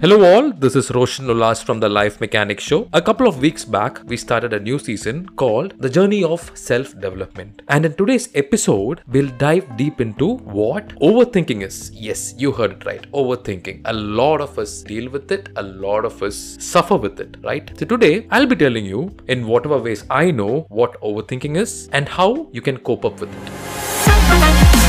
Hello, all. This is Roshan Ullas from the Life Mechanic Show. A couple of weeks back, we started a new season called The Journey of Self Development. And in today's episode, we'll dive deep into what overthinking is. Yes, you heard it right. Overthinking. A lot of us deal with it, a lot of us suffer with it, right? So today, I'll be telling you in whatever ways I know what overthinking is and how you can cope up with it.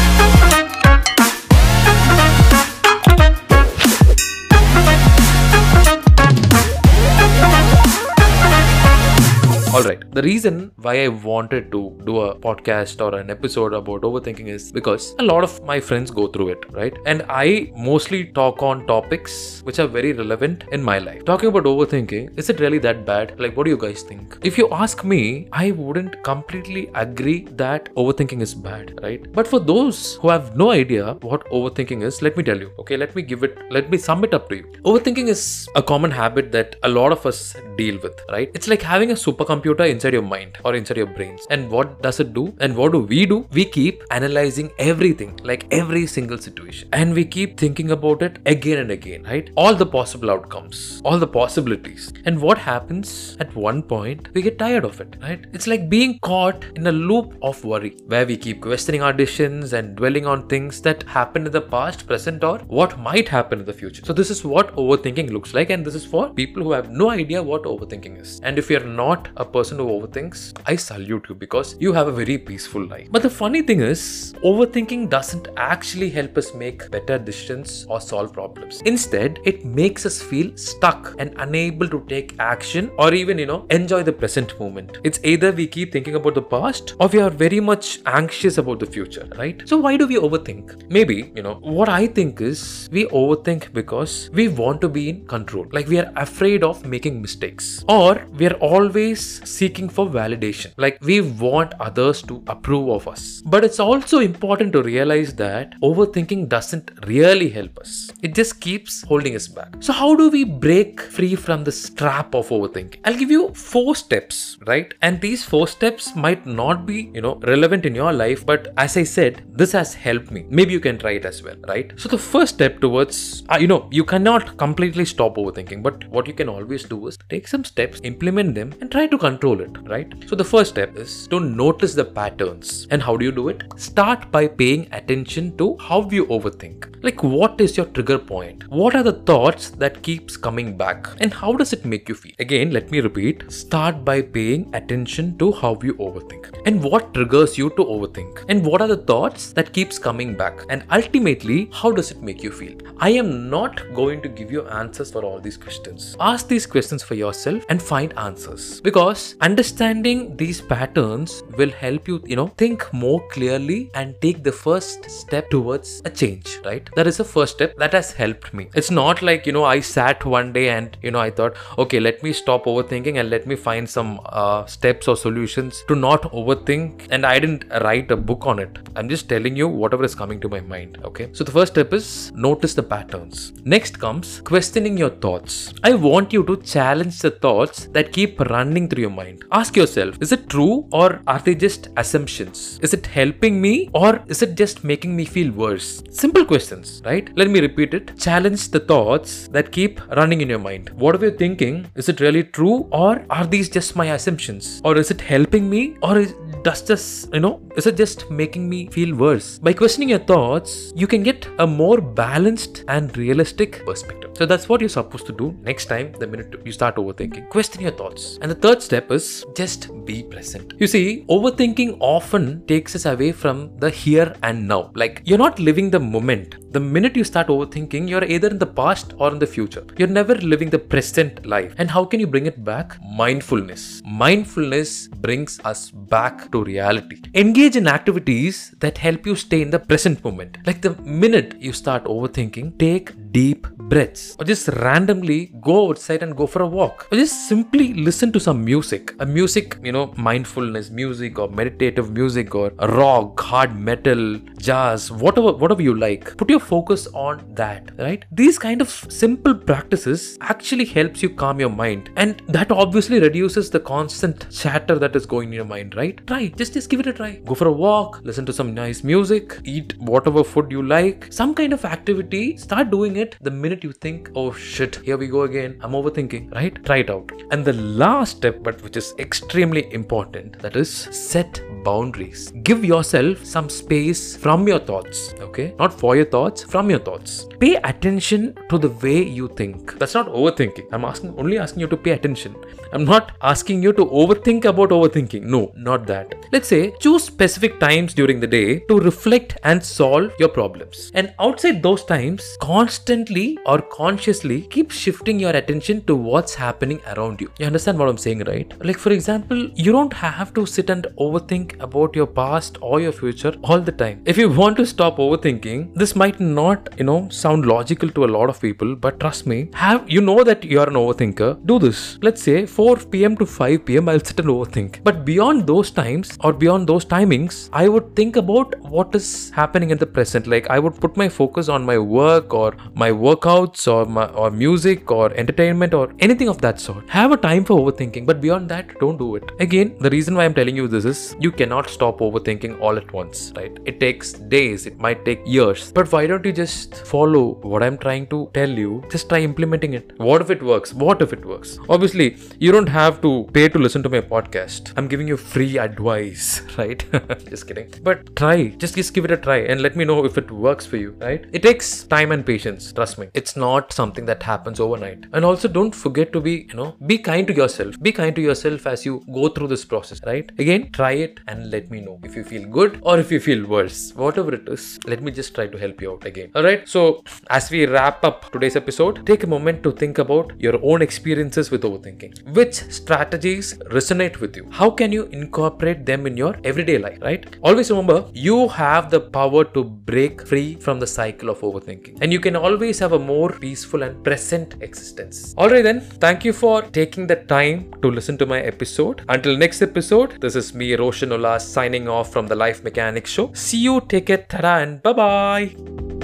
Alright, the reason why I wanted to do a podcast or an episode about overthinking is because a lot of my friends go through it, right? And I mostly talk on topics which are very relevant in my life. Talking about overthinking, is it really that bad? Like, what do you guys think? If you ask me, I wouldn't completely agree that overthinking is bad, right? But for those who have no idea what overthinking is, let me tell you, okay? Let me give it, let me sum it up to you. Overthinking is a common habit that a lot of us deal with, right? It's like having a supercomputer inside your mind or inside your brains. And what does it do? And what do we do? We keep analyzing everything, like every single situation. And we keep thinking about it again and again, right? All the possible outcomes, all the possibilities. And what happens at one point, we get tired of it, right? It's like being caught in a loop of worry where we keep questioning our decisions and dwelling on things that happened in the past, present, or what might happen in the future. So, this is what overthinking looks like, and this is for people who have no idea what overthinking is. And if you're not a person who overthinks, I salute you because you have a very peaceful life. But the funny thing is, overthinking doesn't actually help us make better decisions or solve problems. Instead, it makes us feel stuck and unable to take action or even, you know, enjoy the present moment. It's either we keep thinking about the past or we are very much anxious about the future, right? So, why do we overthink? Maybe, you know, what I think is we overthink because we want to be in control. Like we are afraid of making mistakes or we are always seeking for validation. Like we want others to approve of us. But it's also important to realize that overthinking doesn't really help us. It just keeps holding us back. So how do we break free from this trap of overthinking? I'll give you four steps, right? And these four steps might not be, you know, relevant in your life, but as I said, this has helped me. Maybe you can try it as well, right? So the first step towards, uh, you know, you cannot completely stop overthinking, but what you can always do is take some steps, implement them, and try to control it, right? So the first step is to notice the patterns. And how do you do it? Start by paying attention to how you overthink. Like what is your trigger point? What are the thoughts that keeps coming back? And how does it make you feel? Again, let me repeat. Start by paying attention to how you overthink. And what triggers you to overthink? And what are the thoughts that keeps coming back? And ultimately, how does it make you feel? I am not going to give you answers for all these questions. Ask these questions for yourself and find answers. Because understanding these patterns will help you, you know, think more clearly and take the first step towards a change, right? That is the first step that has helped me. It's not like, you know, I sat one day and, you know, I thought, okay, let me stop overthinking and let me find some uh, steps or solutions to not overthink. And I didn't write a book on it. I'm just telling you whatever is coming to my mind, okay? So the first step is notice the patterns. Next comes questioning your thoughts. I want you to challenge the thoughts that keep running through your mind. Ask yourself, is it true or are they just assumptions? Is it helping me or is it just making me feel worse? Simple questions, right? Let me repeat it. Challenge the thoughts that keep running in your mind. What are you thinking? Is it really true or are these just my assumptions? Or is it helping me or is, does this, you know, is it just making me feel worse? By questioning your thoughts, you can get a more balanced and realistic perspective. So that's what you're supposed to do next time the minute you start overthinking. Question your thoughts. And the third step is just be present. You see, overthinking often takes us away from the here and now. Like you're not living the moment. The minute you start overthinking, you're either in the past or in the future. You're never living the present life. And how can you bring it back? Mindfulness. Mindfulness brings us back to reality. Engage in activities that help you stay in the present moment. Like the minute you start overthinking, take deep breaths or just randomly go outside and go for a walk or just simply listen to some music a music you know mindfulness music or meditative music or rock hard metal jazz whatever whatever you like. Put your focus on that right? These kind of simple practices actually helps you calm your mind. And that obviously reduces the constant chatter that is going in your mind right? Try just just give it a try. Go for a walk listen to some nice music eat whatever food you like. Some kind of activity start doing it the minute you think, oh shit, here we go again. I'm overthinking, right? Try it out. And the last step, but which is extremely important, that is set boundaries. Give yourself some space from your thoughts, okay? Not for your thoughts, from your thoughts. Pay attention to the way you think. That's not overthinking. I'm asking only asking you to pay attention. I'm not asking you to overthink about overthinking. No, not that. Let's say choose specific times during the day to reflect and solve your problems. And outside those times, constantly or consciously keep shifting your attention to what's happening around you. You understand what I'm saying, right? Like, for example, you don't have to sit and overthink about your past or your future all the time. If you want to stop overthinking, this might not, you know, sound logical to a lot of people, but trust me, have you know that you are an overthinker, do this. Let's say 4 p.m. to 5 p.m. I'll sit and overthink. But beyond those times or beyond those timings, I would think about what is happening in the present. Like I would put my focus on my work or my workouts or my or music or entertainment or anything of that sort. Have a time for overthinking, but beyond that, don't do it. Again, the reason why I'm telling you this is you cannot stop overthinking all at once, right? It takes days, it might take years. But why don't you just follow what I'm trying to tell you? Just try implementing it. What if it works? What if it works? Obviously, you don't have to pay to listen to my podcast. I'm giving you free advice, right? just kidding. But try, just just give it a try and let me know if it works for you, right? It takes time and patience, trust me. It's not something that happens overnight. And also don't forget to be, you know, be kind to yourself. Be kind to yourself as you go through this process, right? Again, try it and let me know if you feel good or if you feel worse. Whatever it is, let me just try to help you out again. Alright, so as we wrap up today's episode, take a moment to think about your own experiences with overthinking. Which strategies resonate with you? How can you incorporate them in your everyday life, right? Always remember, you have the power to break free from the cycle of overthinking. And you can always have a more peaceful and present existence. Alright then, thank you for taking the time to listen to my episode. Until next episode, this is me, Roshan Ullas, signing off from the Life Mechanics Show. See you, take it, tada, and bye bye.